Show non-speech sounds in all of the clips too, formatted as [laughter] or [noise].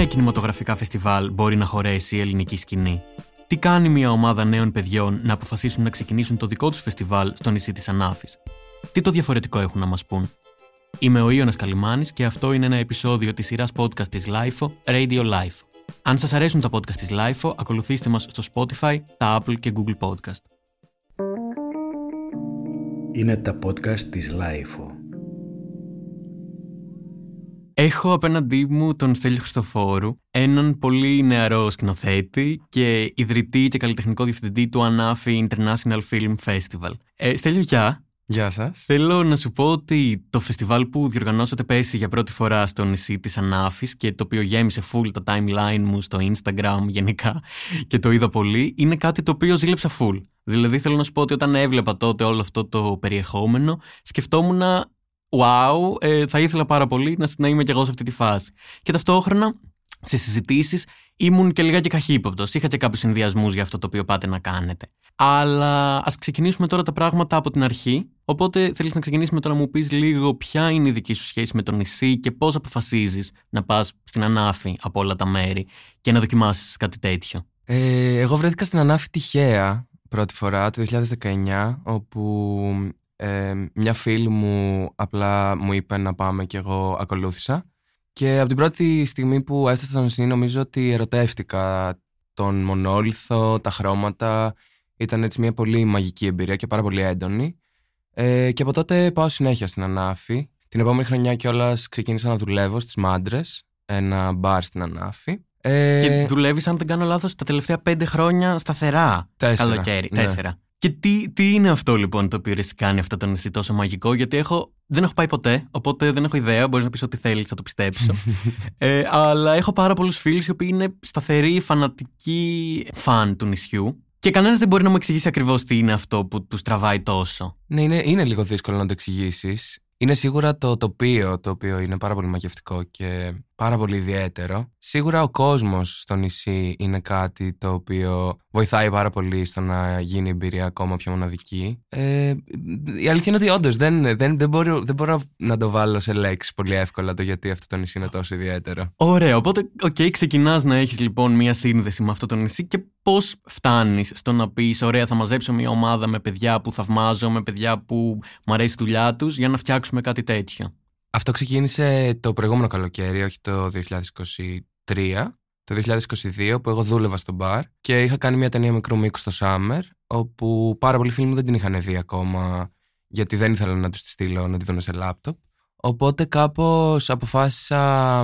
πόσα νέα κινηματογραφικά φεστιβάλ μπορεί να χωρέσει η ελληνική σκηνή; Τι κάνει μια ομάδα νέων παιδιών να αποφασίσουν να ξεκινήσουν το δικό τους φεστιβάλ στο νησί της Ανάφης; Τι το διαφορετικό έχουν να μας πούν; Είμαι ο Ιώνας Καλυμάνης και αυτό είναι ένα επεισόδιο της σειράς podcast της LIFO, Radio Life. Αν σας αρέσουν τα podcast της LIFO, ακολουθήστε μας στο Spotify, τα Apple και Google Podcast. Είναι τα podcast της LIFO. Έχω απέναντί μου τον Στέλιο Χριστοφόρου, έναν πολύ νεαρό σκηνοθέτη και ιδρυτή και καλλιτεχνικό διευθυντή του Ανάφη International Film Festival. Ε, Στέλιο, γεια. Γεια σας. Θέλω να σου πω ότι το φεστιβάλ που διοργανώσατε πέρσι για πρώτη φορά στο νησί της Ανάφης και το οποίο γέμισε full τα timeline μου στο Instagram γενικά και το είδα πολύ, είναι κάτι το οποίο ζήλεψα full. Δηλαδή θέλω να σου πω ότι όταν έβλεπα τότε όλο αυτό το περιεχόμενο, σκεφτόμουν wow, ε, θα ήθελα πάρα πολύ να, να είμαι κι εγώ σε αυτή τη φάση. Και ταυτόχρονα σε συζητήσεις ήμουν και λίγα και καχύποπτος. Είχα και κάποιους συνδυασμούς για αυτό το οποίο πάτε να κάνετε. Αλλά ας ξεκινήσουμε τώρα τα πράγματα από την αρχή. Οπότε θέλεις να ξεκινήσουμε τώρα να μου πεις λίγο ποια είναι η δική σου σχέση με το νησί και πώς αποφασίζεις να πας στην Ανάφη από όλα τα μέρη και να δοκιμάσεις κάτι τέτοιο; Ε, εγώ βρέθηκα στην Ανάφη τυχαία πρώτη φορά το 2019, όπου ε, μια φίλη μου απλά μου είπε να πάμε και εγώ ακολούθησα. Και από την πρώτη στιγμή που έστασα στο νησί νομίζω ότι ερωτεύτηκα τον μονόλιθο, τα χρώματα. Ήταν έτσι μια πολύ μαγική εμπειρία και πάρα πολύ έντονη. Ε, και από τότε πάω συνέχεια στην Ανάφη. Την επόμενη χρονιά κιόλας ξεκίνησα να δουλεύω στις Μάντρες, ένα μπαρ στην Ανάφη. Ε, και δουλεύεις, αν δεν κάνω λάθος, τα τελευταία πέντε χρόνια σταθερά. Τέσσερα. Καλοκαίρι. Ναι. Τέσσερα. Και τι, τι είναι αυτό λοιπόν το οποίο εσύ κάνει αυτό το νησί τόσο μαγικό, Γιατί έχω, δεν έχω πάει ποτέ, οπότε δεν έχω ιδέα. Μπορείς να πεις ό,τι θέλεις, θα το πιστέψω. [laughs] ε, αλλά έχω πάρα πολλούς φίλους οι οποίοι είναι σταθεροί, φανατικοί φαν του νησιού. Και κανένας δεν μπορεί να μου εξηγήσει ακριβώς τι είναι αυτό που τους τραβάει τόσο. Ναι, είναι, είναι λίγο δύσκολο να το εξηγήσεις. Είναι σίγουρα το τοπίο, το οποίο είναι πάρα πολύ μαγευτικό και πάρα πολύ ιδιαίτερο. Σίγουρα ο κόσμος στο νησί είναι κάτι το οποίο βοηθάει πάρα πολύ στο να γίνει η εμπειρία ακόμα πιο μοναδική. Ε, η αλήθεια είναι ότι όντως δεν, δεν, δεν, μπορώ, δεν μπορώ να το βάλω σε λέξη πολύ εύκολα το γιατί αυτό το νησί είναι τόσο ιδιαίτερο. Ωραία, οπότε OK, okay, ξεκινάς να έχεις λοιπόν μία σύνδεση με αυτό το νησί και πώς φτάνεις στο να πεις ωραία θα μαζέψω μία ομάδα με παιδιά που θαυμάζω, με παιδιά που μου αρέσει η δουλειά τους για να φτιάξουμε κάτι τέτοιο; Αυτό ξεκίνησε το προηγούμενο καλοκαίρι, όχι το 2023. Το 2022 που εγώ δούλευα στο μπαρ και είχα κάνει μια ταινία μικρού μήκους στο Summer όπου πάρα πολλοί φίλοι μου δεν την είχαν δει ακόμα γιατί δεν ήθελα να τους τη στείλω να τη δουν σε λάπτοπ. Οπότε κάπως αποφάσισα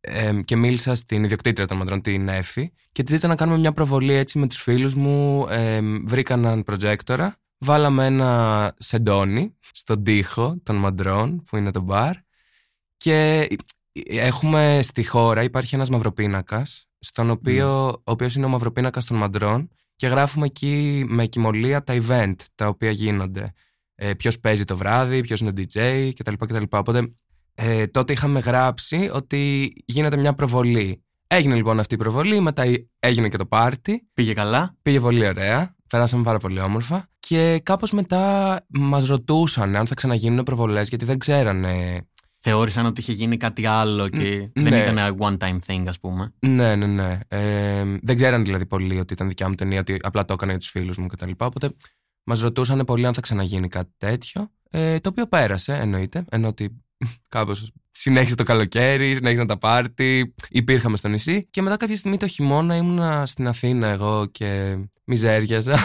ε, και μίλησα στην ιδιοκτήτρια των μαντρών, την Εφη και της ζήτησα να κάνουμε μια προβολή έτσι με τους φίλους μου. Ε, βρήκα έναν προτζέκτορα, βάλαμε ένα σεντόνι στον τοίχο των μαντρών που είναι το μπαρ και έχουμε στη χώρα, υπάρχει ένας μαυροπίνακας, στον οποίο, ο οποίος είναι ο μαυροπίνακας των μαντρών και γράφουμε εκεί με κοιμωλία τα event τα οποία γίνονται. Ε, ποιος παίζει το βράδυ, ποιος είναι ο DJ κτλ. κτλ. Οπότε ε, τότε είχαμε γράψει ότι γίνεται μια προβολή. Έγινε λοιπόν αυτή η προβολή, μετά έγινε και το πάρτι. Πήγε καλά. Πήγε πολύ ωραία. Περάσαμε πάρα πολύ όμορφα. Και κάπως μετά μας ρωτούσαν αν θα ξαναγίνουν προβολές γιατί δεν ξέρανε θεώρησαν ότι είχε γίνει κάτι άλλο και ναι. δεν ήταν ένα one-time thing, ας πούμε. Ναι, ναι, ναι. Ε, δεν ξέραν δηλαδή πολύ ότι ήταν δικιά μου ταινία, ότι απλά το έκανα για τους φίλους μου κτλ. Οπότε μας ρωτούσαν πολύ αν θα ξαναγίνει κάτι τέτοιο. Ε, το οποίο πέρασε, εννοείται. Ενώ ότι [laughs] κάπως συνέχισε το καλοκαίρι, συνέχισαν τα πάρτι, υπήρχαμε στο νησί. Και μετά κάποια στιγμή το χειμώνα ήμουνα στην Αθήνα εγώ και μιζέριαζα.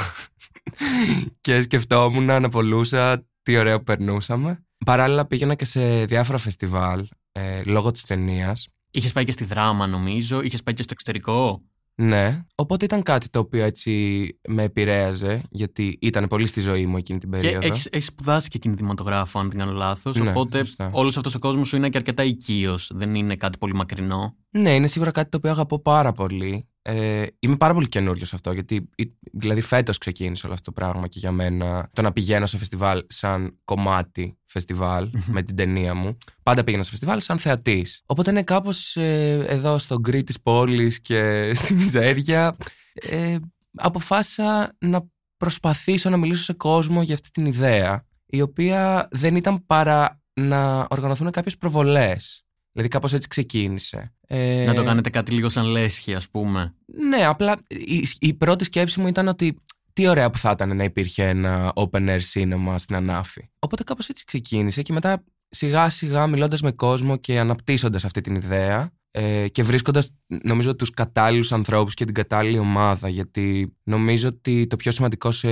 [laughs] και σκεφτόμουν, αναπολούσα τι ωραίο που περνούσαμε. Παράλληλα πήγαινα και σε διάφορα φεστιβάλ ε, λόγω της ταινίας. Είχες πάει και στη δράμα, νομίζω. Είχες πάει και στο εξωτερικό. Ναι. Οπότε ήταν κάτι το οποίο έτσι με επηρέαζε, γιατί ήταν πολύ στη ζωή μου εκείνη την περίοδο. Και έχεις έχεις σπουδάσει και κινηματογράφο, αν δεν κάνω λάθος. Ναι, οπότε σωστά. όλος αυτός ο κόσμος σου είναι και αρκετά οικείος. Δεν είναι κάτι πολύ μακρινό. Ναι, είναι σίγουρα κάτι το οποίο αγαπώ πάρα πολύ. Ε, είμαι πάρα πολύ καινούριος σε αυτό, γιατί ε, δηλαδή φέτος ξεκίνησε όλο αυτό το πράγμα και για μένα το να πηγαίνω σε φεστιβάλ σαν κομμάτι φεστιβάλ με την ταινία μου. Πάντα πήγαινα σε φεστιβάλ σαν θεατής. Οπότε είναι κάπως εδώ στο γκρι της πόλης και [laughs] στη μιζέρια. Ε, αποφάσισα να προσπαθήσω να μιλήσω σε κόσμο για αυτή την ιδέα, η οποία δεν ήταν παρά να οργανωθούν κάποιες προβολές Δηλαδή κάπως έτσι ξεκίνησε. Ε... Να το κάνετε κάτι λίγο σαν λέσχη ας πούμε. Ναι, απλά η, η πρώτη σκέψη μου ήταν ότι τι ωραία που θα ήταν να υπήρχε ένα open air cinema στην Ανάφη. Οπότε κάπως έτσι ξεκίνησε και μετά σιγά σιγά μιλώντας με κόσμο και αναπτύσσοντας αυτή την ιδέα ε, και βρίσκοντας νομίζω τους κατάλληλους ανθρώπους και την κατάλληλη ομάδα γιατί νομίζω ότι το πιο σημαντικό σε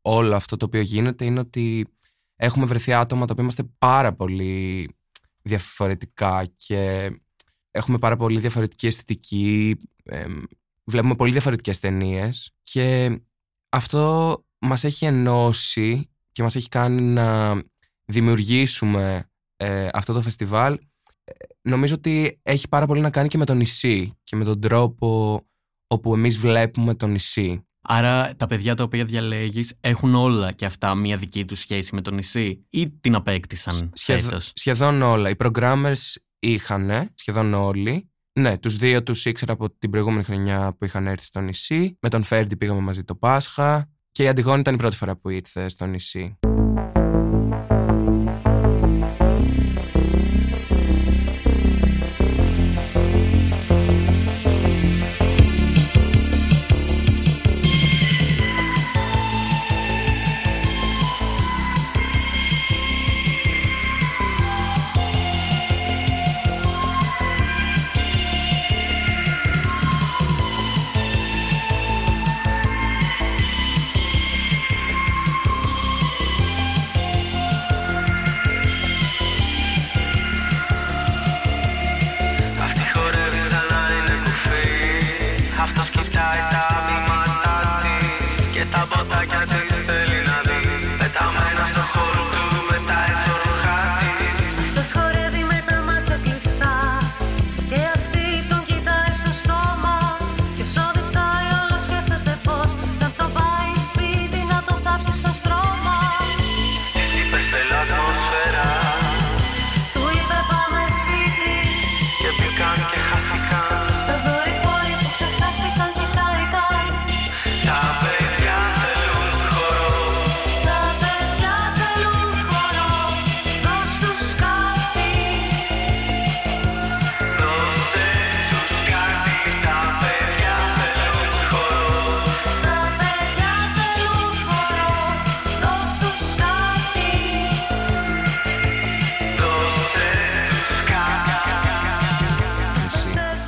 όλο αυτό το οποίο γίνεται είναι ότι έχουμε βρεθεί άτομα τα οποία είμαστε πάρα πολύ διαφορετικά και έχουμε πάρα πολύ διαφορετική αισθητική, ε, βλέπουμε πολύ διαφορετικές ταινίες και αυτό μας έχει ενώσει και μας έχει κάνει να δημιουργήσουμε ε, αυτό το φεστιβάλ ε, νομίζω ότι έχει πάρα πολύ να κάνει και με το νησί και με τον τρόπο όπου εμείς βλέπουμε το νησί. Άρα τα παιδιά τα οποία διαλέγεις έχουν όλα και αυτά μία δική τους σχέση με το νησί ή την απέκτησαν Σχεδ, φέτος; Σχεδόν όλα. Οι programmers είχαν, σχεδόν όλοι. Ναι, τους δύο τους ήξερα από την προηγούμενη χρονιά που είχαν έρθει στο νησί. Με τον Φέρντι πήγαμε μαζί το Πάσχα. Και η Αντιγόνη ήταν η πρώτη φορά που ήρθε στο νησί.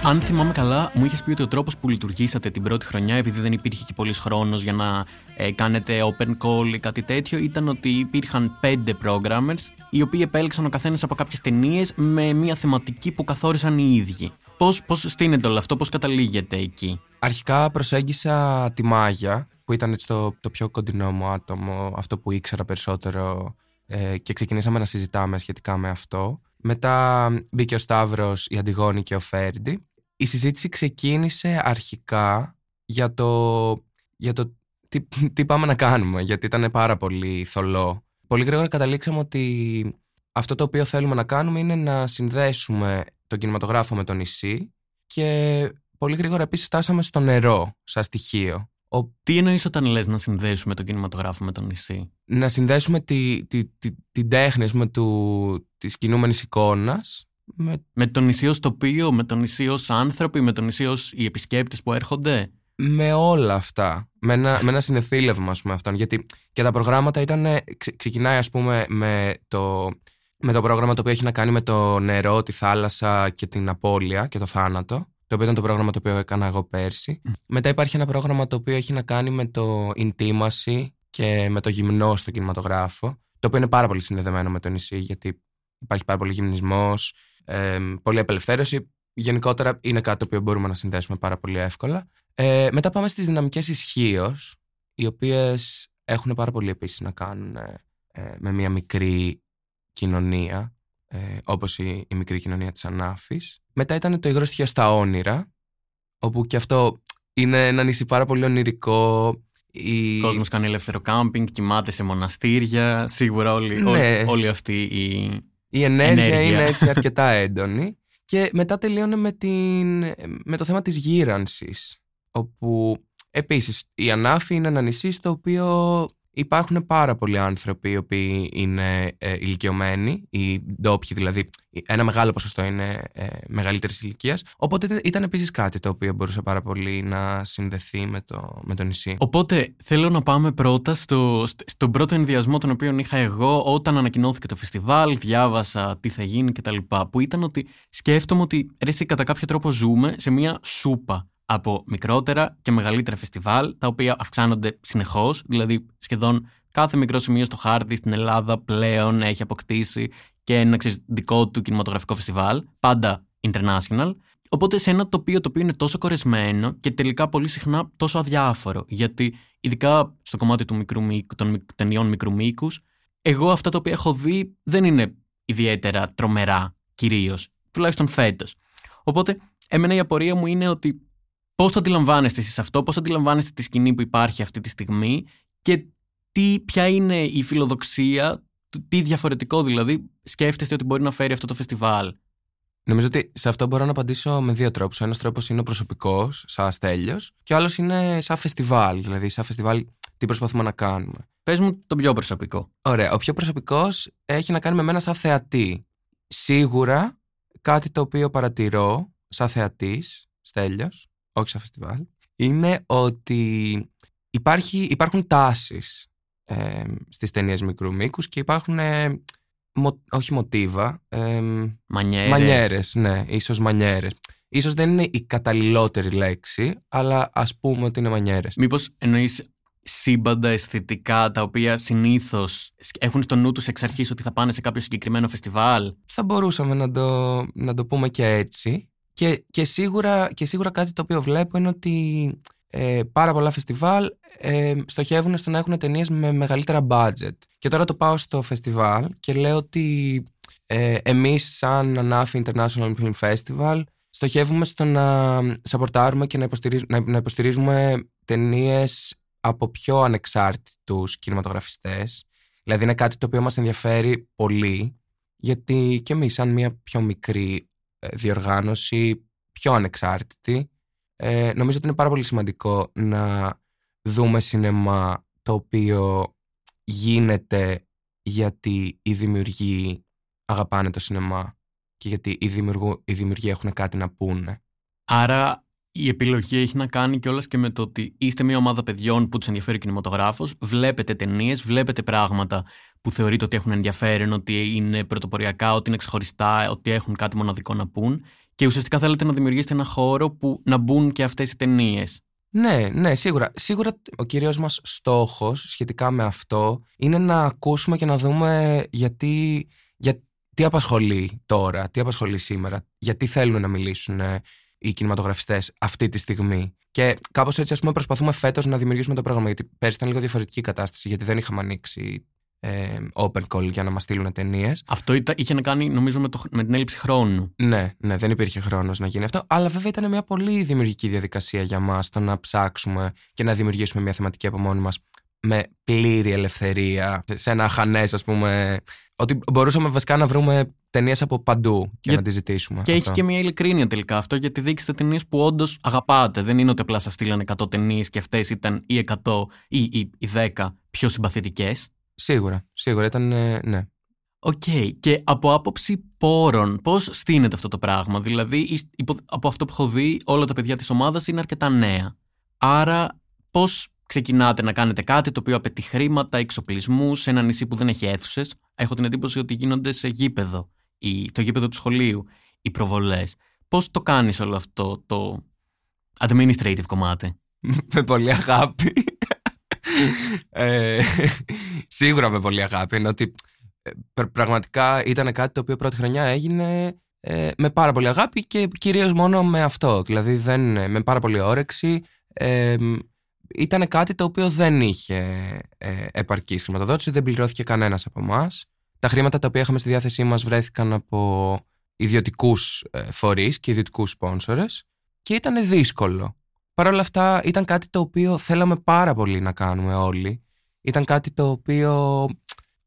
Αν θυμάμαι καλά, μου είχες πει ότι ο τρόπος που λειτουργήσατε την πρώτη χρονιά, επειδή δεν υπήρχε και πολλή χρόνος για να ε, κάνετε open call ή κάτι τέτοιο, ήταν ότι υπήρχαν πέντε programmers, οι οποίοι επέλεξαν ο καθένας από κάποιες ταινίες με μια θεματική που καθόρισαν οι ίδιοι. Πώς πώς στείνεται όλο αυτό, πώς καταλήγεται εκεί; Αρχικά προσέγγισα τη Μάγια, που ήταν έτσι το, το πιο κοντινό μου άτομο, αυτό που ήξερα περισσότερο ε, και ξεκινήσαμε να συζητάμε σχετικά με αυτό. Μετά μπήκε ο Σταύρος, η Αντιγόνη και ο Φέρντι η συζήτηση ξεκίνησε αρχικά για το, για το τι, τι πάμε να κάνουμε, γιατί ήταν πάρα πολύ θολό. Πολύ γρήγορα καταλήξαμε ότι αυτό το οποίο θέλουμε να κάνουμε είναι να συνδέσουμε τον κινηματογράφο με το νησί και πολύ γρήγορα επίσης φτάσαμε στο νερό σαν στοιχείο. Ο... Τι εννοείς όταν λες να συνδέσουμε τον κινηματογράφο με το νησί; Να συνδέσουμε τη, τη, τη, την τέχνη με του, της κινούμενης εικόνας με... με το νησί ως τοπίο, με το νησί ως άνθρωποι, με το νησί ως οι επισκέπτες που έρχονται; Με όλα αυτά. Με ένα, με ένα συνεθήλευμα, ας πούμε, αυτών. Γιατί και τα προγράμματα ήταν. ξεκινάει, ας πούμε, με το, με το πρόγραμμα το οποίο έχει να κάνει με το νερό, τη θάλασσα και την απώλεια και το θάνατο. Το οποίο ήταν το πρόγραμμα το οποίο έκανα εγώ πέρσι. Μετά υπάρχει ένα πρόγραμμα το οποίο έχει να κάνει με το intimacy και με το γυμνό στο κινηματογράφο. Το οποίο είναι πάρα πολύ συνδεδεμένο με το νησί, γιατί υπάρχει πάρα πολύ γυμνισμός, ε, πολλή απελευθέρωση. Γενικότερα είναι κάτι το οποίο μπορούμε να συνδέσουμε πάρα πολύ εύκολα. Ε, μετά πάμε στις δυναμικές ισχύως, οι οποίες έχουν πάρα πολύ επίσης να κάνουν ε, με μια μικρή κοινωνία, ε, όπως η, η, μικρή κοινωνία της Ανάφης. Μετά ήταν το υγρό στοιχείο στα όνειρα, όπου και αυτό είναι ένα νησί πάρα πολύ ονειρικό. Η... Κόσμος κάνει ελεύθερο κάμπινγκ, κοιμάται σε μοναστήρια, σίγουρα όλοι, ναι. όλοι, αυτοί οι η ενέργεια, είναι έτσι [laughs] αρκετά έντονη. Και μετά τελείωνε με, την, με το θέμα της γύρανσης, όπου επίσης η Ανάφη είναι ένα νησί στο οποίο υπάρχουν πάρα πολλοί άνθρωποι οι οποίοι είναι ε, ηλικιωμένοι, οι ντόπιοι δηλαδή, ένα μεγάλο ποσοστό είναι ε, μεγαλύτερης ηλικίας. Οπότε ήταν επίσης κάτι το οποίο μπορούσε πάρα πολύ να συνδεθεί με το, με το νησί. Οπότε θέλω να πάμε πρώτα στο, στον πρώτο ενδιασμό τον οποίο είχα εγώ όταν ανακοινώθηκε το φεστιβάλ, διάβασα τι θα γίνει κτλ. Που ήταν ότι σκέφτομαι ότι ρε, κατά κάποιο τρόπο ζούμε σε μια σούπα από μικρότερα και μεγαλύτερα φεστιβάλ, τα οποία αυξάνονται συνεχώς. Δηλαδή, σχεδόν κάθε μικρό σημείο στο χάρτη στην Ελλάδα πλέον έχει αποκτήσει και ένα δικό του κινηματογραφικό φεστιβάλ, πάντα international. Οπότε σε ένα τοπίο το οποίο είναι τόσο κορεσμένο και τελικά πολύ συχνά τόσο αδιάφορο. Γιατί ειδικά στο κομμάτι του μικρού μήκου, των ταινιών μικρού μήκους, εγώ αυτά τα οποία έχω δει δεν είναι ιδιαίτερα τρομερά κυρίως. Τουλάχιστον φέτος. Οπότε, εμένα η απορία μου είναι ότι Πώς το αντιλαμβάνεστε εσείς αυτό, πώς αντιλαμβάνεστε τη σκηνή που υπάρχει αυτή τη στιγμή και τι, ποια είναι η φιλοδοξία, τι διαφορετικό δηλαδή σκέφτεστε ότι μπορεί να φέρει αυτό το φεστιβάλ; Νομίζω ότι σε αυτό μπορώ να απαντήσω με δύο τρόπους. Ο ένας τρόπος είναι ο προσωπικός, σαν αστέλιος, και ο άλλος είναι σαν φεστιβάλ. Δηλαδή, σαν φεστιβάλ, τι προσπαθούμε να κάνουμε. Πες μου το πιο προσωπικό. Ωραία. Ο πιο προσωπικός έχει να κάνει με μένα σαν θεατή. Σίγουρα κάτι το οποίο παρατηρώ σαν θεατής, στέλιος, όχι σαν φεστιβάλ, είναι ότι υπάρχει, υπάρχουν τάσεις ε, στις ταινίες μικρού μήκους και υπάρχουν, ε, όχι μοτίβα, ε, μανιέρες. μανιέρες, ναι, ίσως μανιέρες. Ίσως δεν είναι η καταλληλότερη λέξη, αλλά ας πούμε ότι είναι μανιέρες. Μήπως εννοείς σύμπαντα αισθητικά τα οποία συνήθως έχουν στο νου τους εξ αρχής ότι θα πάνε σε κάποιο συγκεκριμένο φεστιβάλ; Θα μπορούσαμε να το, να το πούμε και έτσι. Και, και, σίγουρα, και σίγουρα κάτι το οποίο βλέπω είναι ότι ε, πάρα πολλά φεστιβάλ ε, στοχεύουν στο να έχουν ταινίες με μεγαλύτερα budget. Και τώρα το πάω στο φεστιβάλ και λέω ότι ε, εμείς σαν Ανάφη International Film Festival στοχεύουμε στο να σαπορτάρουμε και να υποστηρίζουμε, να, υποστηρίζουμε ταινίες από πιο ανεξάρτητους κινηματογραφιστές. Δηλαδή είναι κάτι το οποίο μας ενδιαφέρει πολύ γιατί και εμείς σαν μια πιο μικρή διοργάνωση πιο ανεξάρτητη. Ε, νομίζω ότι είναι πάρα πολύ σημαντικό να δούμε σινεμά το οποίο γίνεται γιατί οι δημιουργοί αγαπάνε το σινεμά και γιατί οι, δημιουργού, οι δημιουργοί έχουν κάτι να πούνε. Άρα η επιλογή έχει να κάνει κιόλας και με το ότι είστε μια ομάδα παιδιών που τους ενδιαφέρει ο κινηματογράφος, βλέπετε ταινίες, βλέπετε πράγματα που θεωρείτε ότι έχουν ενδιαφέρον, ότι είναι πρωτοποριακά, ότι είναι ξεχωριστά, ότι έχουν κάτι μοναδικό να πούν. Και ουσιαστικά θέλετε να δημιουργήσετε ένα χώρο που να μπουν και αυτές οι ταινίες. Ναι, ναι, σίγουρα. Σίγουρα ο κυρίω μας στόχος σχετικά με αυτό είναι να ακούσουμε και να δούμε γιατί, για, τι απασχολεί τώρα, τι απασχολεί σήμερα, γιατί θέλουν να μιλήσουν οι κινηματογραφιστές αυτή τη στιγμή. Και κάπως έτσι, ας πούμε, προσπαθούμε φέτος να δημιουργήσουμε το πρόγραμμα. Γιατί πέρσι ήταν λίγο διαφορετική κατάσταση, γιατί δεν είχαμε ανοίξει ε, open call για να μας στείλουν ταινίες. Αυτό είχε να κάνει, νομίζω, με, το, με την έλλειψη χρόνου. Ναι, ναι, δεν υπήρχε χρόνος να γίνει αυτό. Αλλά βέβαια ήταν μια πολύ δημιουργική διαδικασία για μας το να ψάξουμε και να δημιουργήσουμε μια θεματική από μόνοι μας με πλήρη ελευθερία, σε ένα χανέ, ας πούμε. Ότι μπορούσαμε βασικά να βρούμε ταινίες από παντού και να τις ζητήσουμε. Και έχει και μια ειλικρίνεια τελικά αυτό, γιατί δείξατε ταινίες που όντως αγαπάτε. Δεν είναι ότι απλά σας στείλανε 100 ταινίες και αυτές ήταν οι 100 ή οι 10 πιο συμπαθητικές. Σίγουρα, σίγουρα ήταν, ε, ναι. OK. Okay. Και από άποψη πόρων, πώς στήνεται αυτό το πράγμα; Δηλαδή, από αυτό που έχω δει, όλα τα παιδιά της ομάδας είναι αρκετά νέα. Άρα, πώς ξεκινάτε να κάνετε κάτι το οποίο απαιτεί χρήματα, εξοπλισμούς σε ένα νησί που δεν έχει αίθουσες; Έχω την εντύπωση ότι γίνονται σε γήπεδο, ή το γήπεδο του σχολείου, οι προβολές. Πώς το κάνεις όλο αυτό το administrative κομμάτι; με πολύ αγάπη. ε, σίγουρα με πολύ αγάπη. Είναι ότι ε, πραγματικά ήταν κάτι το οποίο πρώτη χρονιά έγινε ε, με πάρα πολύ αγάπη και κυρίως μόνο με αυτό. Δηλαδή δεν, με πάρα πολύ όρεξη. Ε, ήταν κάτι το οποίο δεν είχε ε, επαρκή χρηματοδότηση, δεν πληρώθηκε κανένας από εμάς. Τα χρήματα τα οποία είχαμε στη διάθεσή μας βρέθηκαν από ιδιωτικούς ε, φορείς και ιδιωτικούς σπόνσορε και ήταν δύσκολο. Παρ' όλα αυτά ήταν κάτι το οποίο θέλαμε πάρα πολύ να κάνουμε όλοι. Ήταν κάτι το οποίο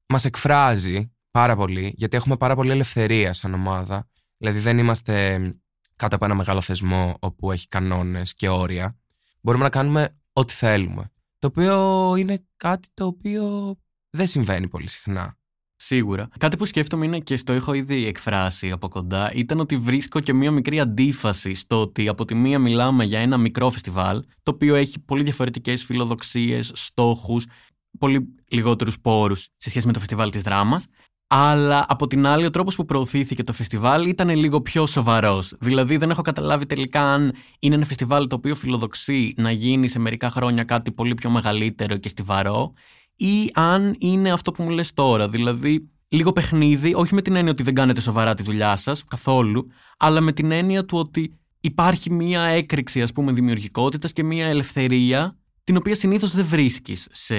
μας εκφράζει πάρα πολύ, γιατί έχουμε πάρα πολύ ελευθερία σαν ομάδα. Δηλαδή δεν είμαστε κάτω από ένα μεγάλο θεσμό όπου έχει κανόνες και όρια. Μπορούμε να κάνουμε ό,τι θέλουμε. Το Το οποίο είναι κάτι το οποίο δεν συμβαίνει πολύ συχνά. Σίγουρα. Κάτι που σκέφτομαι είναι και στο έχω ήδη εκφράσει από κοντά, ήταν ότι βρίσκω και μία μικρή αντίφαση στο ότι από τη μία μιλάμε για ένα μικρό φεστιβάλ, το οποίο έχει πολύ διαφορετικές φιλοδοξίες, στόχους, πολύ λιγότερους πόρους σε σχέση με το φεστιβάλ της δράμας. Αλλά από την άλλη, ο τρόπος που προωθήθηκε το φεστιβάλ ήταν λίγο πιο σοβαρός. Δηλαδή, δεν έχω καταλάβει τελικά αν είναι ένα φεστιβάλ το οποίο φιλοδοξεί να γίνει σε μερικά χρόνια κάτι πολύ πιο μεγαλύτερο και στιβαρό, ή αν είναι αυτό που μου λες τώρα. Δηλαδή, λίγο παιχνίδι, όχι με την έννοια ότι δεν κάνετε σοβαρά τη δουλειά σας καθόλου, αλλά με την έννοια του ότι υπάρχει μία έκρηξη, ας πούμε, δημιουργικότητας και μία ελευθερία, την οποία συνήθως δεν βρίσκεις σε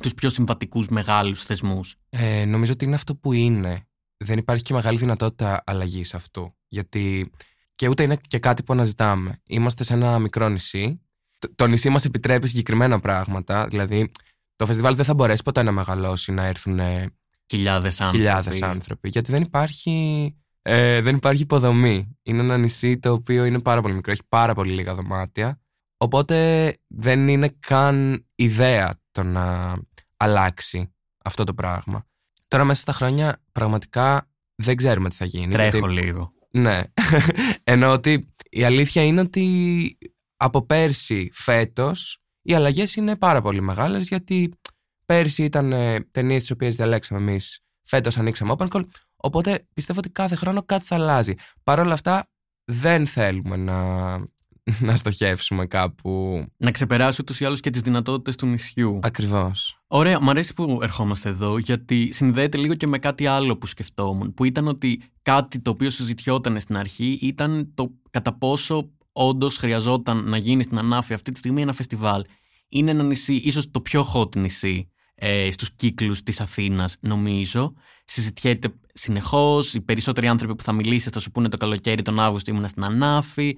τους πιο συμβατικούς μεγάλους θεσμούς. Ε, νομίζω ότι είναι αυτό που είναι. Δεν υπάρχει και μεγάλη δυνατότητα αλλαγής αυτού. Γιατί και ούτε είναι και κάτι που αναζητάμε. Είμαστε σε ένα μικρό νησί. Το, το νησί μας επιτρέπει συγκεκριμένα πράγματα. Δηλαδή, το φεστιβάλ δεν θα μπορέσει ποτέ να μεγαλώσει, να έρθουν χιλιάδες άνθρωποι. Χιλιάδες άνθρωποι. Γιατί δεν υπάρχει, ε, δεν υπάρχει υποδομή. Είναι ένα νησί το οποίο είναι πάρα πολύ μικρό. Έχει πάρα πολύ λίγα δωμάτια. Οπότε δεν είναι καν ιδέα το να αλλάξει αυτό το πράγμα. Τώρα μέσα στα χρόνια πραγματικά δεν ξέρουμε τι θα γίνει. Τρέχω λίγο. Ναι. [laughs] Ενώ ότι η αλήθεια είναι ότι από πέρσι φέτος οι αλλαγές είναι πάρα πολύ μεγάλες γιατί πέρσι ήταν ε, ταινίες τις οποίες διαλέξαμε εμείς φέτος ανοίξαμε open call οπότε πιστεύω ότι κάθε χρόνο κάτι θα αλλάζει. Παρ' όλα αυτά δεν θέλουμε να [laughs] να στοχεύσουμε κάπου. Να ξεπεράσει ούτως ή άλλως και τις δυνατότητες του νησιού. Ακριβώς. Ωραία, μου αρέσει που ερχόμαστε εδώ, γιατί συνδέεται λίγο και με κάτι άλλο που σκεφτόμουν. Που ήταν ότι κάτι το οποίο συζητιόταν στην αρχή ήταν το κατά πόσο όντως χρειαζόταν να γίνει στην Ανάφη αυτή τη στιγμή ένα φεστιβάλ. Είναι ένα νησί, ίσως το πιο hot νησί ε, στους κύκλους της Αθήνας νομίζω. Συζητιέται συνεχώς, οι περισσότεροι άνθρωποι που θα μιλήσει θα σου πούνε το καλοκαίρι τον Αύγουστο ήμουν στην Ανάφη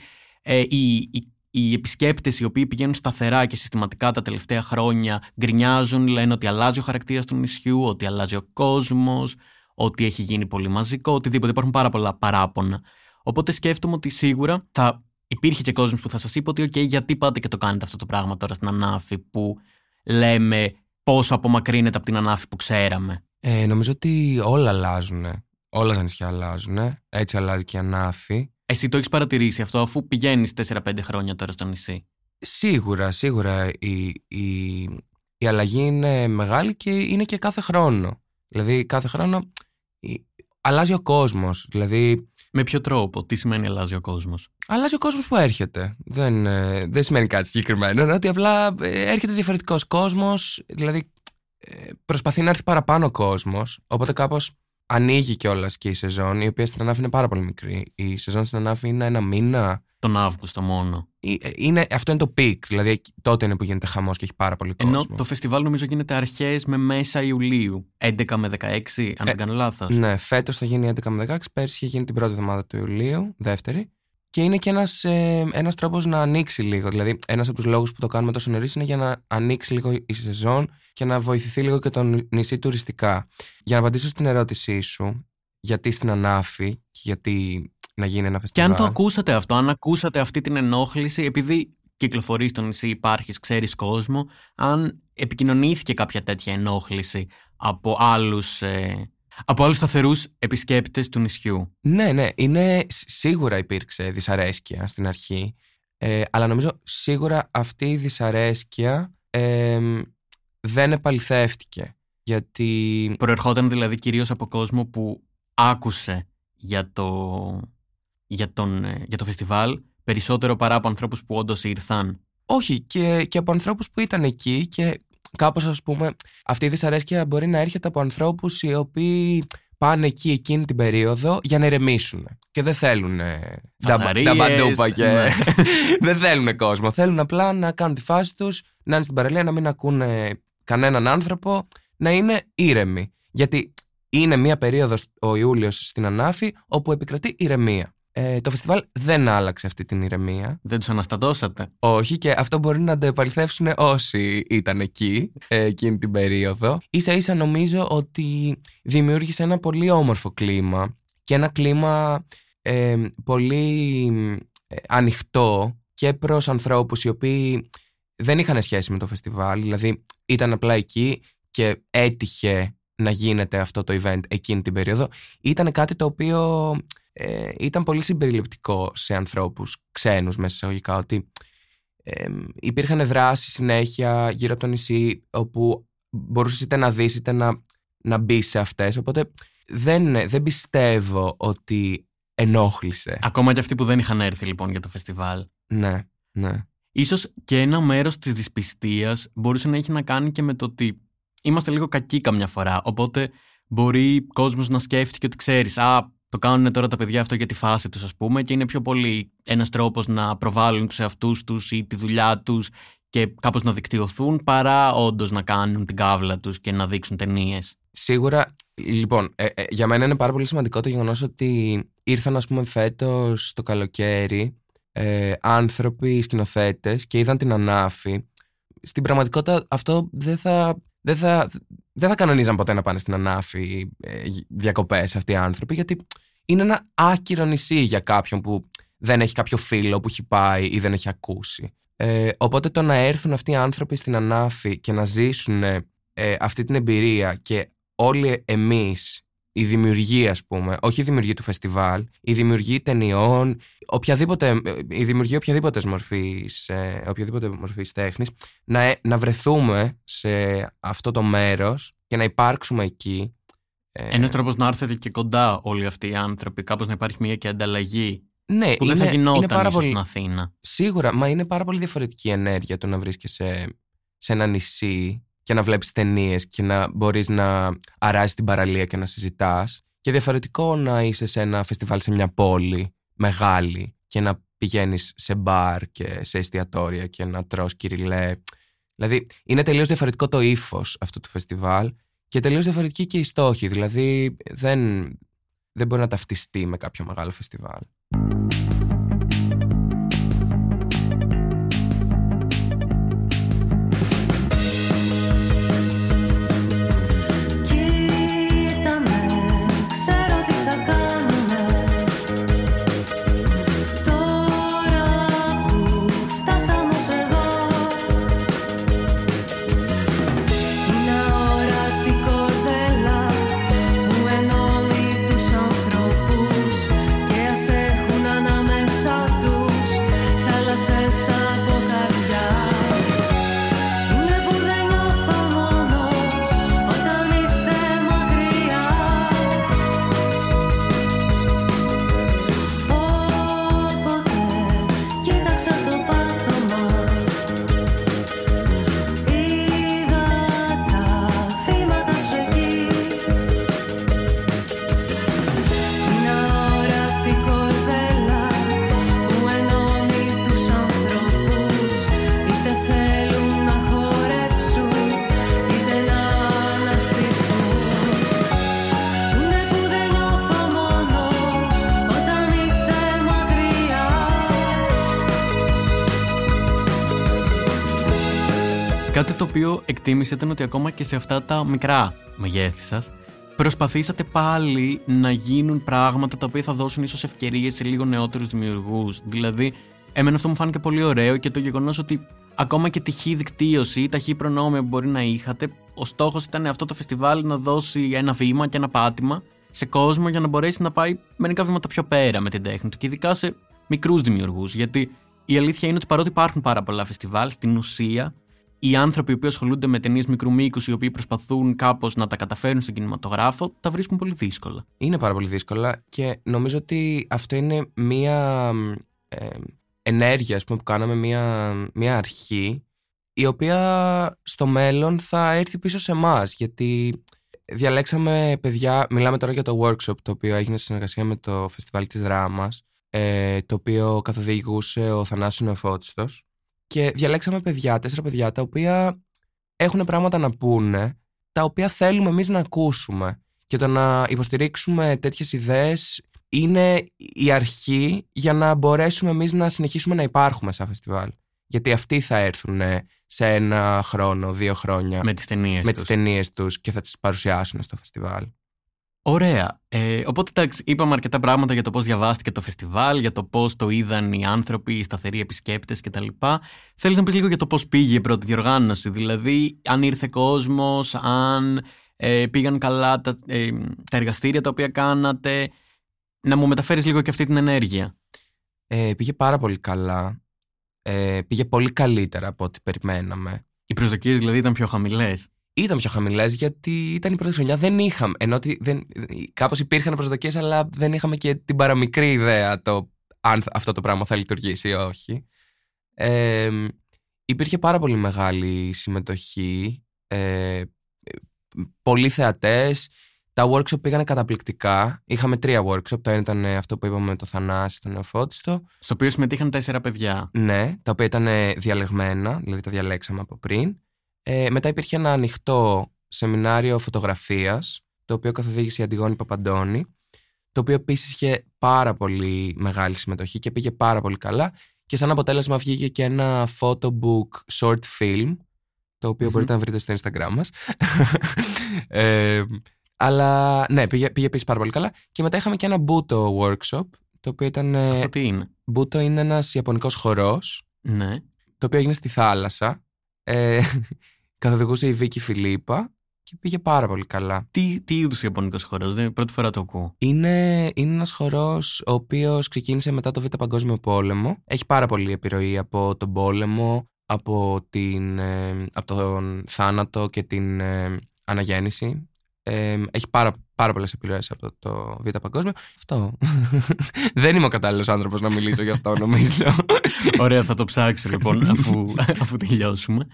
ε, οι, οι, οι επισκέπτες οι οποίοι πηγαίνουν σταθερά και συστηματικά τα τελευταία χρόνια γκρινιάζουν, λένε ότι αλλάζει ο χαρακτήρας του νησιού, ότι αλλάζει ο κόσμος, ότι έχει γίνει πολύ μαζικό, οτιδήποτε. Υπάρχουν πάρα πολλά παράπονα. Οπότε σκέφτομαι ότι σίγουρα θα υπήρχε και κόσμος που θα σας είπε ότι, OK, γιατί πάτε και το κάνετε αυτό το πράγμα τώρα στην Ανάφη, που λέμε πόσο απομακρύνεται από την Ανάφη που ξέραμε. Ε, νομίζω ότι όλα αλλάζουν. Όλα τα νησιά αλλάζουν. Έτσι αλλάζει και η Ανάφη. Εσύ το έχεις παρατηρήσει αυτό, αφού πηγαίνεις 4-5 χρόνια τώρα στο νησί; Σίγουρα, σίγουρα. Η, η, η αλλαγή είναι μεγάλη και είναι και κάθε χρόνο. Δηλαδή, κάθε χρόνο αλλάζει ο κόσμος. Δηλαδή... Με ποιο τρόπο, τι σημαίνει αλλάζει ο κόσμος; Αλλάζει ο κόσμος που έρχεται. Δεν, ε, δεν σημαίνει κάτι συγκεκριμένο. Είναι ότι απλά ε, έρχεται διαφορετικός κόσμος. Δηλαδή, ε, προσπαθεί να έρθει παραπάνω κόσμος. Οπότε κάπως ανοίγει κιόλας και η σεζόν, η οποία στην Ανάφη είναι πάρα πολύ μικρή. Η σεζόν στην Ανάφη είναι ένα μήνα. Τον Αύγουστο μόνο. Ε, είναι, αυτό είναι το peak, δηλαδή τότε είναι που γίνεται χαμός και έχει πάρα πολύ κόσμο. Ενώ το φεστιβάλ νομίζω γίνεται αρχές με μέσα Ιουλίου. 11 με 16, αν ε, δεν κάνω λάθος. Ναι, φέτος θα γίνει 11 με 16. Πέρσι είχε γίνει την πρώτη εβδομάδα του Ιουλίου, δεύτερη. Και είναι και ένας ε, ένας τρόπος να ανοίξει λίγο. Δηλαδή, ένας από τους λόγους που το κάνουμε τόσο νωρίς είναι για να ανοίξει λίγο η σεζόν και να βοηθηθεί λίγο και το νησί τουριστικά. Για να απαντήσω στην ερώτησή σου, γιατί στην Ανάφη και γιατί να γίνει ένα φεστιβάλ. Και αν το ακούσατε αυτό, αν ακούσατε αυτή την ενόχληση, επειδή κυκλοφορεί στο νησί, υπάρχει, ξέρεις κόσμο, αν επικοινωνήθηκε κάποια τέτοια ενόχληση από άλλους. Ε, από άλλους σταθερούς επισκέπτες του νησιού. Ναι, ναι. Είναι, σίγουρα υπήρξε δυσαρέσκεια στην αρχή. Ε, αλλά νομίζω σίγουρα αυτή η δυσαρέσκεια ε, δεν επαληθεύτηκε. Γιατί. Προερχόταν δηλαδή κυρίως από κόσμο που άκουσε για το, για τον, ε, για το φεστιβάλ περισσότερο παρά από ανθρώπους που όντως ήρθαν. Όχι, και, και από ανθρώπους που ήταν εκεί και κάπως ας πούμε αυτή η δυσαρέσκεια μπορεί να έρχεται από ανθρώπους οι οποίοι πάνε εκεί εκείνη την περίοδο για να ηρεμήσουν και δεν θέλουν τα μπαντούπα και ναι. [laughs] δεν θέλουν κόσμο. Θέλουν απλά να κάνουν τη φάση τους να είναι στην παραλία να μην ακούνε κανέναν άνθρωπο να είναι ήρεμοι. Γιατί είναι μια περίοδος ο Ιούλιος στην Ανάφη όπου επικρατεί ηρεμία ε, το φεστιβάλ δεν άλλαξε αυτή την ηρεμία. Δεν τους αναστατώσατε. Όχι, και αυτό μπορεί να το επαληθεύσουν όσοι ήταν εκεί ε, εκείνη την περίοδο. σα ίσα νομίζω ότι δημιούργησε ένα πολύ όμορφο κλίμα και ένα κλίμα ε, πολύ ε, ανοιχτό και προς ανθρώπους οι οποίοι δεν είχαν σχέση με το φεστιβάλ, δηλαδή ήταν απλά εκεί και έτυχε να γίνεται αυτό το event εκείνη την περίοδο. Ήταν κάτι το οποίο ε, ήταν πολύ συμπεριληπτικό σε ανθρώπους ξένους μέσα εισαγωγικά, ότι ε, υπήρχαν δράσεις συνέχεια γύρω από το νησί όπου μπορούσες είτε να δεις είτε να, να μπεις σε αυτές, οπότε δεν, δεν πιστεύω ότι ενόχλησε. Ακόμα και αυτοί που δεν είχαν έρθει λοιπόν για το φεστιβάλ. Ναι, ναι. Ίσως και ένα μέρος της δυσπιστίας μπορούσε να έχει να κάνει και με το ότι είμαστε λίγο κακοί καμιά φορά. Οπότε μπορεί ο κόσμος να σκέφτηκε ότι ξέρεις, α, το κάνουν τώρα τα παιδιά αυτό για τη φάση τους ας πούμε και είναι πιο πολύ ένας τρόπος να προβάλλουν τους εαυτούς τους ή τη δουλειά τους και κάπως να δικτυωθούν παρά όντως να κάνουν την κάβλα τους και να δείξουν ταινίες. Σίγουρα, λοιπόν, ε, ε, για μένα είναι πάρα πολύ σημαντικό το γεγονός ότι ήρθαν, ας πούμε, φέτος το καλοκαίρι ε, άνθρωποι, σκηνοθέτες και είδαν την ανάφη. Στην πραγματικότητα αυτό δεν θα, δεν θα, δεν θα κανονίζαν ποτέ να πάνε στην ανάφη ε, διακοπές αυτοί οι άνθρωποι γιατί είναι ένα άκυρο νησί για κάποιον που δεν έχει κάποιο φίλο που έχει πάει ή δεν έχει ακούσει. Ε, οπότε το να έρθουν αυτοί οι άνθρωποι στην ανάφη και να ζήσουν ε, αυτή την εμπειρία και όλοι εμείς η δημιουργία, ας πούμε, όχι η δημιουργία του φεστιβάλ, η δημιουργία ταινιών, οποιαδήποτε, η δημιουργία οποιαδήποτε μορφής ε, οποιαδήποτε μορφής τέχνης, να, ε, να βρεθούμε σε αυτό το μέρος και να υπάρξουμε εκεί. Ε, Ένας τρόπος να έρθετε και κοντά όλοι αυτοί οι άνθρωποι, κάπως να υπάρχει μια και ανταλλαγή. Ναι, που είναι, δεν θα γινόταν είναι πάρα ίσως πολύ, στην Αθήνα. Σίγουρα, μα είναι πάρα πολύ διαφορετική ενέργεια το να βρίσκεσαι σε ένα νησί και να βλέπεις ταινίες και να μπορείς να αράζεις την παραλία και να συζητάς και διαφορετικό να είσαι σε ένα φεστιβάλ σε μια πόλη μεγάλη και να πηγαίνεις σε μπαρ και σε εστιατόρια και να τρως κυριλέ. Δηλαδή είναι τελείως διαφορετικό το ύφος αυτού του φεστιβάλ και τελείως διαφορετική και η στόχη. Δηλαδή δεν, δεν μπορεί να ταυτιστεί με κάποιο μεγάλο φεστιβάλ. Οποίο εκτίμησε ήταν ότι ακόμα και σε αυτά τα μικρά μεγέθη σας, προσπαθήσατε πάλι να γίνουν πράγματα τα οποία θα δώσουν ίσως ευκαιρίες σε λίγο νεότερους δημιουργούς. Δηλαδή, εμένα αυτό μου φάνηκε πολύ ωραίο και το γεγονός ότι ακόμα και τυχή δικτύωση ή ταχύ προνόμια που μπορεί να είχατε, ο στόχος ήταν αυτό το φεστιβάλ να δώσει ένα βήμα και ένα πάτημα σε κόσμο για να μπορέσει να πάει μερικά βήματα πιο πέρα με την τέχνη του και ειδικά σε μικρούς δημιουργούς. Γιατί η αλήθεια είναι ότι παρότι υπάρχουν πάρα πολλά φεστιβάλ, στην ουσία οι άνθρωποι που ασχολούνται με ταινίες μικρού μήκους, οι οποίοι προσπαθούν κάπως να τα καταφέρουν στον κινηματογράφο, τα βρίσκουν πολύ δύσκολα. Είναι πάρα πολύ δύσκολα και νομίζω ότι αυτό είναι μία ε, ενέργεια ας πούμε, που κάναμε, μία, μία αρχή η οποία στο μέλλον θα έρθει πίσω σε εμάς. γιατί διαλέξαμε παιδιά, μιλάμε τώρα για το workshop το οποίο έγινε σε συνεργασία με το φεστιβάλ της δράμας ε, το οποίο καθοδηγούσε ο Θανάσης Νεοφώτιστος και διαλέξαμε παιδιά, τέσσερα παιδιά τα οποία έχουν πράγματα να πούνε τα οποία θέλουμε εμείς να ακούσουμε και το να υποστηρίξουμε τέτοιες ιδέες είναι η αρχή για να μπορέσουμε εμείς να συνεχίσουμε να υπάρχουμε σαν φεστιβάλ. Γιατί αυτοί θα έρθουν σε ένα χρόνο, δύο χρόνια Με τις ταινίες με τις ταινίες τους και θα τις παρουσιάσουν στο φεστιβάλ. Ωραία. Ε, οπότε εντάξει, είπαμε αρκετά πράγματα για το πώς διαβάστηκε το φεστιβάλ, για το πώς το είδαν οι άνθρωποι, οι σταθεροί επισκέπτες κτλ. Θέλεις να πεις λίγο για το πώς πήγε η πρώτη διοργάνωση, δηλαδή αν ήρθε κόσμος, αν ε, πήγαν καλά τα, ε, τα εργαστήρια τα οποία κάνατε. Να μου μεταφέρεις λίγο και αυτή την ενέργεια. Ε, πήγε πάρα πολύ καλά. Ε, πήγε πολύ καλύτερα από ό,τι περιμέναμε. Οι προσδοκίες δηλαδή ήταν πιο χαμηλές. Ήταν πιο χαμηλές γιατί ήταν η πρώτη χρονιά. Δεν είχαμε. Ενώ ότι δεν, κάπως υπήρχαν προσδοκίες, αλλά δεν είχαμε και την παραμικρή ιδέα το αν αυτό το πράγμα θα λειτουργήσει ή όχι. Ε, υπήρχε πάρα πολύ μεγάλη συμμετοχή. Ε, πολλοί θεατές. Τα workshop πήγανε καταπληκτικά. Είχαμε τρία workshop. Το ένα ήταν αυτό που είπαμε με το Θανάση, το Νεοφώτιστο. Στο οποίο συμμετείχαν τέσσερα παιδιά. Ναι, τα οποία ήταν διαλεγμένα, δηλαδή τα διαλέξαμε από πριν. Ε, μετά υπήρχε ένα ανοιχτό σεμινάριο φωτογραφίας, το οποίο καθοδήγησε η Αντιγόνη Παπαντώνη, το οποίο επίσης είχε πάρα πολύ μεγάλη συμμετοχή και πήγε πάρα πολύ καλά. Και σαν αποτέλεσμα βγήκε και ένα photobook short film, το οποιο μπορείτε να βρείτε στο Instagram μας. [laughs] ε, αλλά ναι, πήγε, πήγε επίσης πάρα πολύ καλά. Και μετά είχαμε και ένα Buto workshop, το οποίο ήταν... ε, Αυτό τι είναι; Buto είναι ένας ιαπωνικός χορός, Ναι. το οποίο έγινε στη θάλασσα. Ε, καθοδηγούσε η Βίκη Φιλίπα και πήγε πάρα πολύ καλά. Τι, τι είδους Ιαπωνικός χορός, δεν πρώτη φορά το ακούω. Είναι, είναι ένας χορός ο οποίος ξεκίνησε μετά το Β' Παγκόσμιο Πόλεμο. Έχει πάρα πολύ επιρροή από τον πόλεμο, από, την, ε, από τον θάνατο και την ε, αναγέννηση. Ε, έχει πάρα, πάρα πολλές επιρροές από το, το Β' Παγκόσμιο. Αυτό. [laughs] Δεν είμαι ο κατάλληλος άνθρωπος να μιλήσω γι' αυτό νομίζω. Ωραία, θα το ψάξω λοιπόν [laughs] αφού, αφού τελειώσουμε.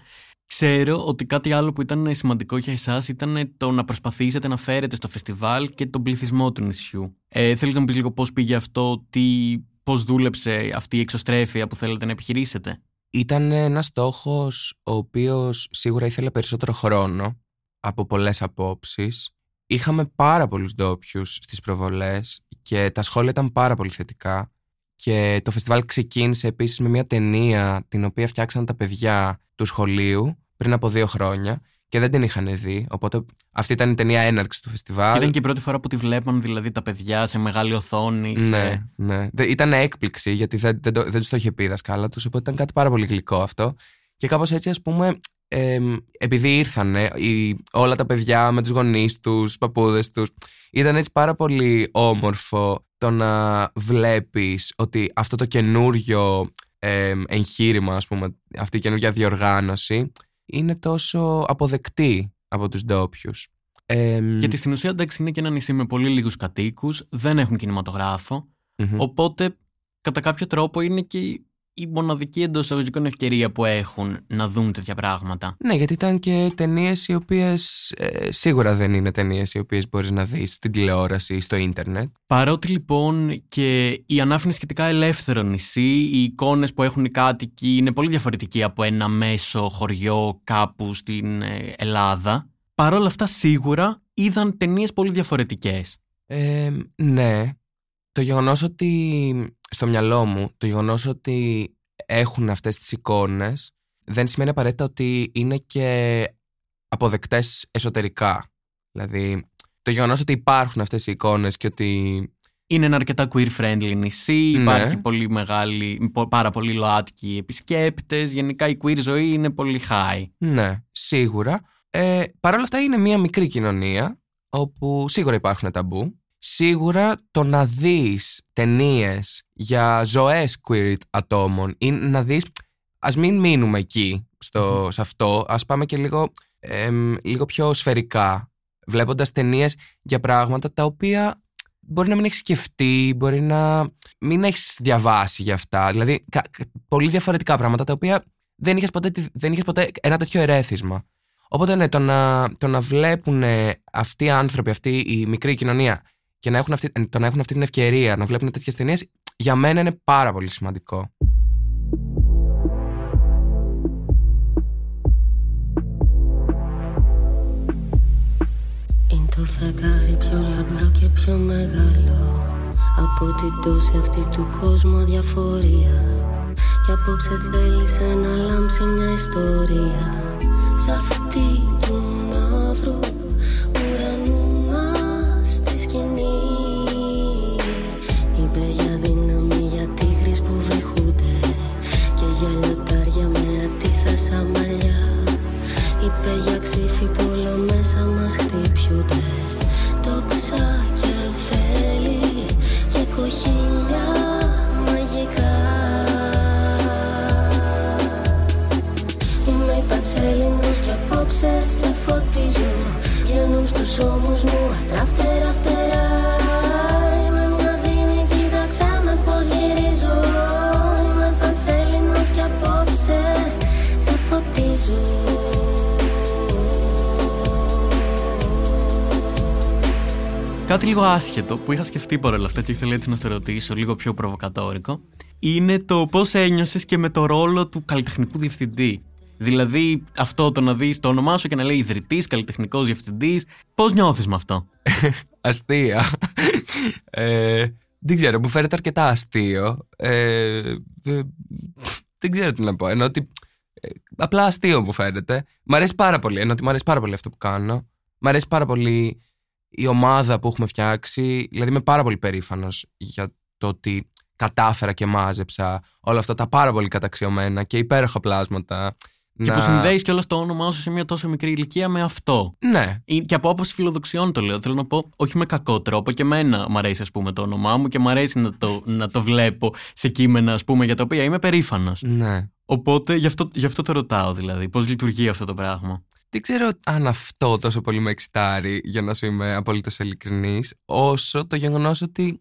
Ξέρω ότι κάτι άλλο που ήταν σημαντικό για εσάς ήταν το να προσπαθήσετε να φέρετε στο φεστιβάλ και τον πληθυσμό του νησιού. Ε, Θέλεις να μου πεις λίγο πώς πήγε αυτό, τι, πώς δούλεψε αυτή η εξωστρέφεια που θέλετε να επιχειρήσετε; Ήταν ένας στόχος ο οποίος σίγουρα ήθελε περισσότερο χρόνο από πολλές απόψεις. Είχαμε πάρα πολλούς ντόπιους στις προβολές και τα σχόλια ήταν πάρα πολύ θετικά. Και το φεστιβάλ ξεκίνησε επίσης με μια ταινία την οποία φτιάξαν τα παιδιά του σχολείου πριν από δύο χρόνια και δεν την είχαν δει. Οπότε αυτή ήταν η ταινία έναρξης του φεστιβάλ. Και ήταν και η πρώτη φορά που τη βλέπαν δηλαδή τα παιδιά σε μεγάλη οθόνη. σε- Ναι, ναι. Δε- Ήταν έκπληξη γιατί δεν, δεν, το- δεν τους το είχε πει η δασκάλα τους, οπότε ήταν κάτι πάρα πολύ γλυκό αυτό. Και κάπως έτσι, ας πούμε, εμ, επειδή ήρθανε οι, όλα τα παιδιά με τους γονείς του, τους παππούδες τους, ήταν έτσι πάρα πολύ όμορφο το να βλέπεις ότι αυτό το καινούριο εμ, εγχείρημα, ας πούμε, αυτή η καινούργια διοργάνωση, είναι τόσο αποδεκτή από τους ντόπιους. Γιατί στην ουσία εντάξει είναι και ένα νησί με πολύ λίγους κατοίκους, δεν έχουν κινηματογράφο. Οπότε κατά κάποιο τρόπο είναι και η- η μοναδική εντός εισαγωγικών ευκαιρία που έχουν να δουν τέτοια πράγματα. Ναι, γιατί ήταν και ταινίες οι οποίες σίγουρα δεν είναι ταινίες οι οποίες μπορείς να δεις στην τηλεόραση ή στο ίντερνετ. Παρότι λοιπόν και η Ανάφη είναι σχετικά ελεύθερο νησί, οι εικόνες που έχουν οι κάτοικοι είναι πολύ διαφορετικοί από ένα μέσο χωριό κάπου στην ε, Ελλάδα. Παρόλα αυτά σίγουρα είδαν ταινίες πολύ διαφορετικές. Ε, ναι, το γεγονός ότι στο μυαλό μου, το γεγονός ότι έχουν αυτές τις εικόνες δεν σημαίνει απαραίτητα ότι είναι και αποδεκτές εσωτερικά. Δηλαδή, το γεγονός ότι υπάρχουν αυτές οι εικόνες και ότι Είναι ένα αρκετά queer-friendly νησί, Ναι. υπάρχει πολύ μεγάλη, πο- πάρα πολύ ΛΟΑΤΚΙ επισκέπτες, γενικά η queer ζωή είναι πολύ high. Ναι, σίγουρα. Ε, Παρ' όλα αυτά είναι μια μικρή κοινωνία όπου σίγουρα υπάρχουν ταμπού. Σίγουρα το να δεις ταινίες για ζωές queer ατόμων ή να δεις... Ας μην μείνουμε εκεί στο, σε αυτό, ας πάμε και λίγο, εμ, λίγο πιο σφαιρικά βλέποντας ταινίες για πράγματα τα οποία μπορεί να μην έχεις σκεφτεί, μπορεί να μην έχεις διαβάσει για αυτά. Δηλαδή, κα- κα- πολύ διαφορετικά πράγματα τα οποία δεν είχες ποτέ, τη- δεν είχες ποτέ ένα τέτοιο ερέθισμα. Οπότε ναι, το να, το να βλέπουν αυτοί οι άνθρωποι, αυτή η μικρή κοινωνία και να έχουν αυτή, το να έχουν αυτή την ευκαιρία να βλέπουν τέτοιες ταινίες, για μένα είναι πάρα πολύ σημαντικό. Είναι το φεγγάρι πιο λαμπρό και πιο μεγάλο. Από την τόση αυτή του κόσμου αδιαφορία. Κι απόψε θέλησε να λάμψει μια ιστορία. Σ' στους ώμους μου αστρά φτερά. Φτερά Είμαι μλαδίνη, κοίταξέ με πως γυρίζω. Είμαι πανσέλινος και απόψε σε φωτίζω. Κάτι λίγο άσχετο που είχα σκεφτεί παρόλα αυτά και ήθελα έτσι να στο ρωτήσω, λίγο πιο προβοκατόρικο, είναι το πώς ένιωσες και με το ρόλο του καλλιτεχνικού διευθυντή. Δηλαδή, αυτό το να δεις το όνομά σου και να λέει ιδρυτής, καλλιτεχνικός διευθυντής. Πώς νιώθεις με αυτό; [laughs] Αστεία. [laughs] Ε, δεν ξέρω, μου φαίνεται αρκετά αστείο. Ε, ε, δεν ξέρω τι να πω. Ενώ ότι. ε, απλά αστείο μου φαίνεται. Μ' αρέσει πάρα πολύ. Ενώ ότι μ' αρέσει πάρα πολύ αυτό που κάνω. Μ' αρέσει πάρα πολύ η ομάδα που έχουμε φτιάξει. Δηλαδή, είμαι πάρα πολύ περήφανος για το ότι κατάφερα και μάζεψα όλα αυτά τα πάρα πολύ καταξιωμένα και υπέροχα πλάσματα. Και να- που συνδέει κιόλα το όνομά σου σε μια τόσο μικρή ηλικία με αυτό. Ναι, Ή- Και από άποψη φιλοδοξιών το λέω. Θέλω να πω, όχι με κακό τρόπο. Και εμένα μου αρέσει, ας πούμε, το όνομά μου και μου αρέσει να το, να το βλέπω σε κείμενα, ας πούμε, για τα οποία είμαι περήφανος. ναι. Οπότε γι' αυτό, γι' αυτό το ρωτάω, δηλαδή. Πώς λειτουργεί αυτό το πράγμα. Δεν ξέρω αν αυτό τόσο πολύ με εξητάρει, για να σου είμαι απολύτως ειλικρινής, όσο το γεγονός ότι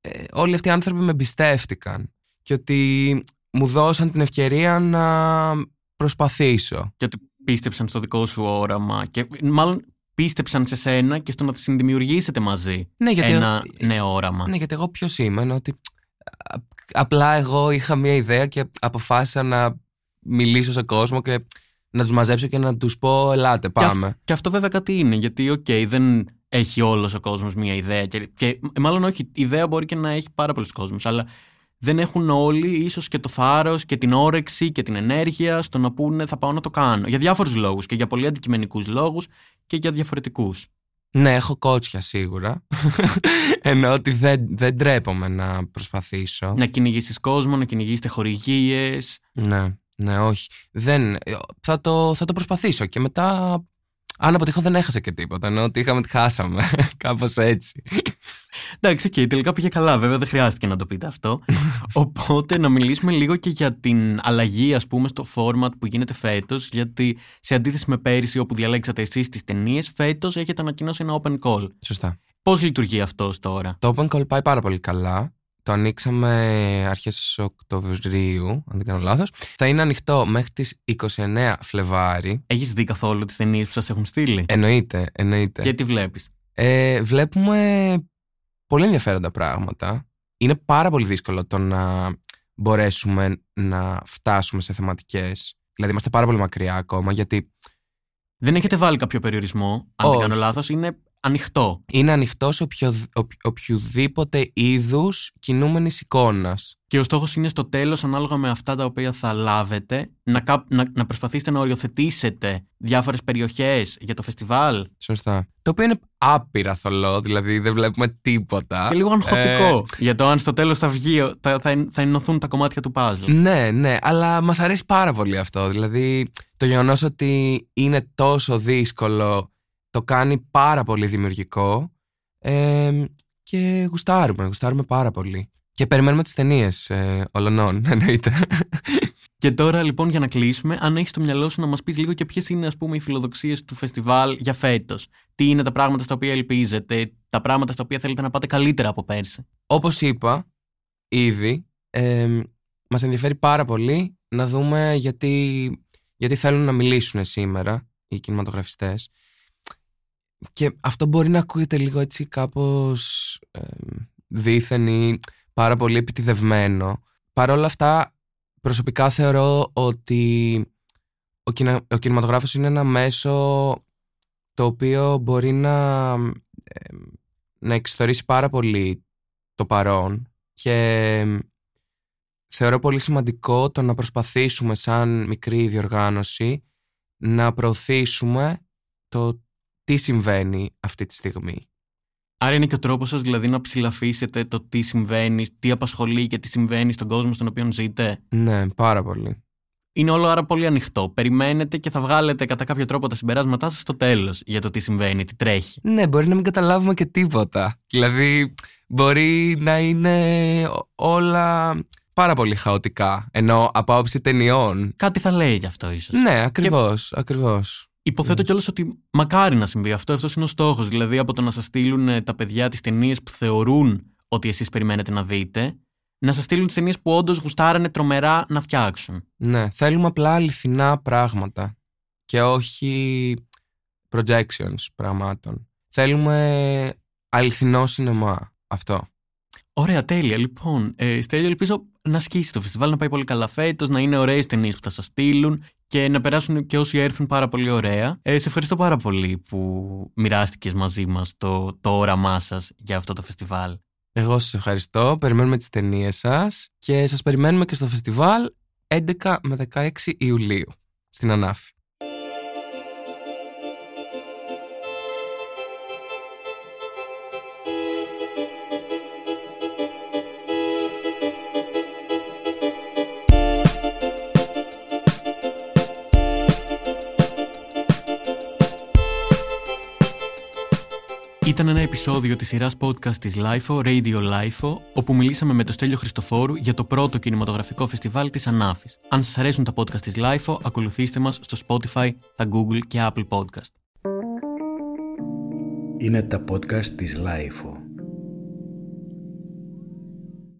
ε, όλοι αυτοί οι άνθρωποι με εμπιστεύτηκαν και ότι μου δώσαν την ευκαιρία να προσπαθήσω. Και ότι πίστεψαν στο δικό σου όραμα. Και μάλλον πίστεψαν σε σένα και στο να συνδημιουργήσετε μαζί Ναι, γιατί, ένα νέο όραμα. ναι, γιατί εγώ ποιος είμαι, είναι ότι α, απλά εγώ είχα μια ιδέα και αποφάσισα να μιλήσω σε κόσμο και να τους μαζέψω και να τους πω ελάτε Και αυ- πάμε. Και αυτό βέβαια κάτι είναι, γιατί οκ, δεν έχει όλος ο κόσμος μία ιδέα. Και, και μάλλον όχι, η ιδέα μπορεί και να έχει πάρα πολύ κόσμο, αλλά δεν έχουν όλοι ίσως και το θάρρος και την όρεξη και την ενέργεια στο να πούνε θα πάω να το κάνω. Για διάφορους λόγους και για πολύ αντικειμενικούς λόγους και για διαφορετικούς. Ναι, έχω κότσια σίγουρα. [laughs] Ενώ ότι δεν, δεν τρέπομαι να προσπαθήσω. Να κυνηγήσει κόσμο, να κυνηγήσετε χορηγίε. Ναι, ναι, όχι. Δεν, ε, θα, το, θα το προσπαθήσω και μετά. Αν αποτύχω, δεν έχασα και τίποτα. Ενώ ότι είχαμε τη χάσαμε. [laughs] Κάπως έτσι. Εντάξει, οκ, τελικά πήγε καλά. Βέβαια, δεν χρειάστηκε να το πείτε αυτό. [laughs] Οπότε, να μιλήσουμε λίγο και για την αλλαγή, ας πούμε, στο format που γίνεται φέτος. Γιατί σε αντίθεση με πέρυσι, όπου διαλέξατε εσείς τις ταινίες, φέτος έχετε ανακοινώσει ένα open call. Σωστά. Πώς λειτουργεί αυτό τώρα; Το Open Call πάει πάρα πολύ καλά. Το ανοίξαμε αρχές Οκτωβρίου, αν δεν κάνω λάθος. Θα είναι ανοιχτό μέχρι τις 29 Φλεβάρι. Έχεις δει καθόλου τις ταινίες που σας έχουν στείλει; Εννοείται, εννοείται. Και τι βλέπεις; Ε, βλέπουμε πολύ ενδιαφέροντα πράγματα. Είναι πάρα πολύ δύσκολο το να μπορέσουμε να φτάσουμε σε θεματικές. Δηλαδή είμαστε πάρα πολύ μακριά ακόμα γιατί Δεν έχετε βάλει κάποιο περιορισμό, αν Όχι. δεν κάνω λάθος. Είναι ανοιχτό. είναι ανοιχτός σε οποιο, οποι- οποιοδήποτε είδους κινούμενης εικόνας. Και ο στόχος είναι στο τέλος, ανάλογα με αυτά τα οποία θα λάβετε, να, κά- να, να προσπαθήσετε να οριοθετήσετε διάφορες περιοχές για το φεστιβάλ. Σωστά. Το οποίο είναι άπειρα θολό, δηλαδή δεν βλέπουμε τίποτα. Και λίγο αγχωτικό. Ε, Για το αν στο τέλος θα βγει, θα, θα, εν- θα ενωθούν τα κομμάτια του puzzle. Ναι, ναι, αλλά μας αρέσει πάρα πολύ αυτό. Δηλαδή, το γεγονός ότι είναι τόσο δύσκολο το κάνει πάρα πολύ δημιουργικό ε, και γουστάρουμε, γουστάρουμε πάρα πολύ. Και περιμένουμε τις ταινίες ε, ολονών, [laughs] εννοείται. Και τώρα λοιπόν για να κλείσουμε, αν έχεις στο μυαλό σου να μας πεις λίγο και ποιες είναι ας πούμε οι φιλοδοξίες του φεστιβάλ για φέτος; Τι είναι τα πράγματα στα οποία ελπίζετε, τα πράγματα στα οποία θέλετε να πάτε καλύτερα από πέρσι; Όπως είπα ήδη, ε, μας ενδιαφέρει πάρα πολύ να δούμε γιατί, γιατί θέλουν να μιλήσουν σήμερα οι κινηματογραφιστές. Και αυτό μπορεί να ακούγεται λίγο έτσι κάπως ε, δίθεν ή πάρα πολύ επιτιδευμένο. Παρ' όλα αυτά, προσωπικά θεωρώ ότι ο, κινα, ο κινηματογράφος είναι ένα μέσο το οποίο μπορεί να, ε, να εξιστορήσει πάρα πολύ το παρόν και θεωρώ πολύ σημαντικό το να προσπαθήσουμε σαν μικρή διοργάνωση να προωθήσουμε το τι συμβαίνει αυτή τη στιγμή. Άρα είναι και ο τρόπος σας δηλαδή να ψηλαφίσετε το τι συμβαίνει, τι απασχολεί και τι συμβαίνει στον κόσμο στον οποίο ζείτε; Ναι, πάρα πολύ. Είναι όλο άρα πολύ ανοιχτό. Περιμένετε και θα βγάλετε κατά κάποιο τρόπο τα συμπεράσματά σας στο τέλος για το τι συμβαίνει, τι τρέχει. Ναι, μπορεί να μην καταλάβουμε και τίποτα. Δηλαδή, μπορεί να είναι όλα πάρα πολύ χαοτικά. Ενώ από άποψη ταινιών. Κάτι θα λέει γι' αυτό ίσως. Ναι, ακριβώς, ακριβώς. Υποθέτω κιόλας ότι μακάρι να συμβεί αυτό. Αυτός είναι ο στόχος. Δηλαδή, από το να σας στείλουν ε, τα παιδιά τις ταινίες που θεωρούν ότι εσείς περιμένετε να δείτε, να σας στείλουν τις ταινίες που όντως γουστάρανε τρομερά να φτιάξουν. Ναι, θέλουμε απλά αληθινά πράγματα και όχι projections πραγμάτων. Θέλουμε αληθινό σινεμά. Αυτό. Ωραία, τέλεια. Λοιπόν, ε, Στέλιο, ελπίζω να σκίσει το φεστιβάλ, να πάει πολύ καλά φέτος, να είναι ωραίες ταινίες που θα σας στείλουν και να περάσουν και όσοι έρθουν πάρα πολύ ωραία. Ε, σε ευχαριστώ πάρα πολύ που μοιράστηκες μαζί μας το, το όραμά σας για αυτό το φεστιβάλ. Εγώ σας ευχαριστώ, περιμένουμε τις ταινίες σας και σας περιμένουμε και στο φεστιβάλ 11 με 16 Ιουλίου στην Ανάφη. Ήταν ένα επεισόδιο της σειράς podcast της LIFO, Radio LIFO, όπου μιλήσαμε με τον Στέλιο Χριστοφόρου για το πρώτο κινηματογραφικό φεστιβάλ της Ανάφης. Αν σας αρέσουν τα podcast της LIFO, ακολουθήστε μας στο Spotify, τα Google και Apple Podcast. Είναι τα podcast της LIFO.